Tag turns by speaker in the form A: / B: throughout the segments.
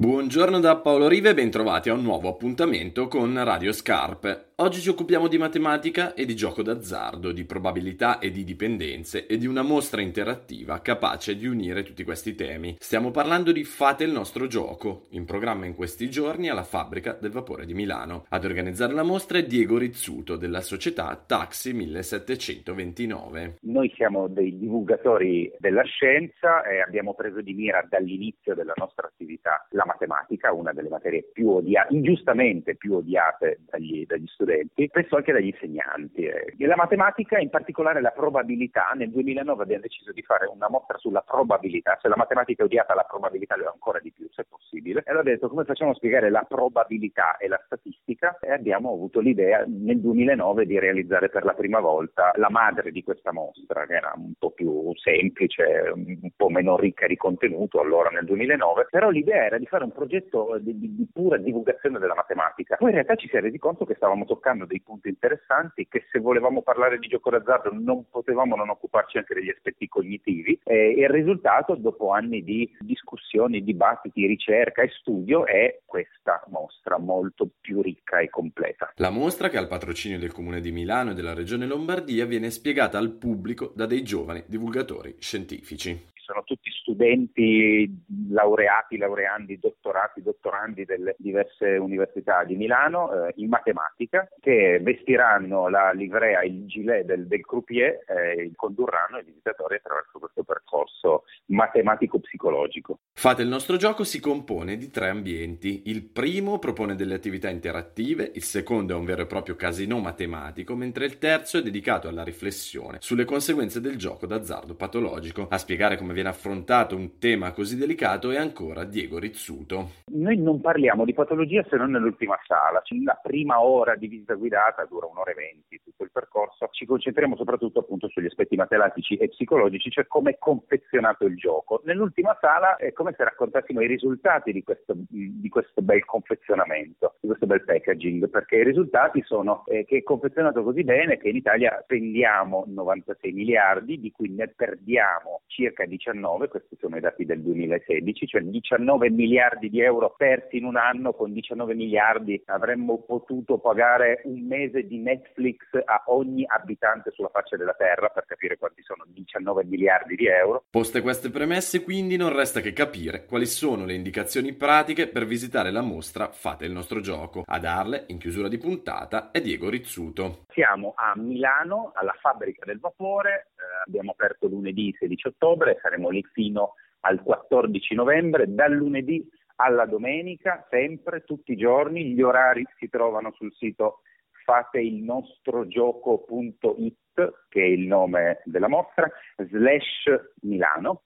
A: Buongiorno da Paolo Rive e bentrovati a un nuovo appuntamento con Radio Scarpe. Oggi ci occupiamo di matematica e di gioco d'azzardo, di probabilità e di dipendenze e di una mostra interattiva capace di unire tutti questi temi. Stiamo parlando di Fate il nostro gioco, in programma in questi giorni alla Fabbrica del Vapore di Milano. Ad organizzare la mostra è Diego Rizzuto della società Taxi 1729.
B: Noi siamo dei divulgatori della scienza e abbiamo preso di mira dall'inizio della nostra attività la matematica, una delle materie più odiate, ingiustamente più odiate dagli, dagli studenti studenti, spesso anche dagli insegnanti. E la matematica, in particolare la probabilità, nel 2009 abbiamo deciso di fare una mostra sulla probabilità, se la matematica è odiata la probabilità lo è ancora di più, se possibile. E allora ho detto come facciamo a spiegare la probabilità e la statistica e abbiamo avuto l'idea nel 2009 di realizzare per la prima volta la madre di questa mostra, che era un po' più semplice, un po' meno ricca di contenuto allora nel 2009, però l'idea era di fare un progetto di, di, di pura divulgazione della matematica. Poi in realtà ci si è resi conto che stavamo toccando toccando dei punti interessanti che se volevamo parlare di gioco d'azzardo non potevamo non occuparci anche degli aspetti cognitivi e il risultato dopo anni di discussioni, dibattiti, ricerca e studio è questa mostra molto più ricca e completa.
A: La mostra che ha il patrocinio del Comune di Milano e della Regione Lombardia viene spiegata al pubblico da dei giovani divulgatori scientifici
B: sono tutti studenti laureati, laureandi, dottorati, dottorandi delle diverse università di Milano eh, in matematica che vestiranno la livrea, il gilet del, del croupier e eh, condurranno i visitatori attraverso questo percorso matematico-psicologico.
A: Fate il nostro gioco si compone di tre ambienti. Il primo propone delle attività interattive, il secondo è un vero e proprio casino matematico, mentre il terzo è dedicato alla riflessione sulle conseguenze del gioco d'azzardo patologico. A spiegare come viene affrontato un tema così delicato è ancora Diego Rizzuto.
B: Noi non parliamo di patologia se non nell'ultima sala. La prima ora di visita guidata dura un'ora e venti, tutto il percorso. Ci concentriamo soprattutto appunto sugli aspetti matematici e psicologici, cioè come è confezionato il gioco. Nell'ultima sala è come se raccontassimo i risultati di questo, di questo bel confezionamento, di questo bel packaging, perché i risultati sono eh, che è confezionato così bene che in Italia spendiamo 96 miliardi, di cui ne perdiamo circa 19 2019, questi sono i dati del 2016, cioè 19 miliardi di euro persi in un anno, con 19 miliardi avremmo potuto pagare un mese di Netflix a ogni abitante sulla faccia della Terra per capire quanti sono 19 miliardi di euro.
A: Poste queste premesse, quindi non resta che capire quali sono le indicazioni pratiche per visitare la mostra Fate il nostro gioco. A darle, in chiusura di puntata, è Diego Rizzuto.
B: Siamo a Milano, alla fabbrica del vapore, eh, abbiamo aperto lunedì 16 ottobre, saremo lì fino al 14 novembre, dal lunedì alla domenica, sempre, tutti i giorni. Gli orari si trovano sul sito fateilnostrogioco.it, che è il nome della mostra, slash Milano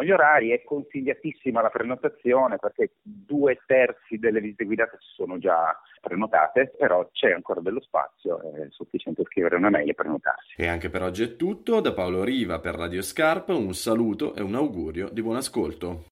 B: trovano gli orari, è consigliatissima la prenotazione perché due terzi delle visite guidate sono già prenotate, però c'è ancora dello spazio, è sufficiente scrivere una mail e prenotarsi.
A: E anche per oggi è tutto, da Paolo Riva per Radio Scarpa un saluto e un augurio di buon ascolto.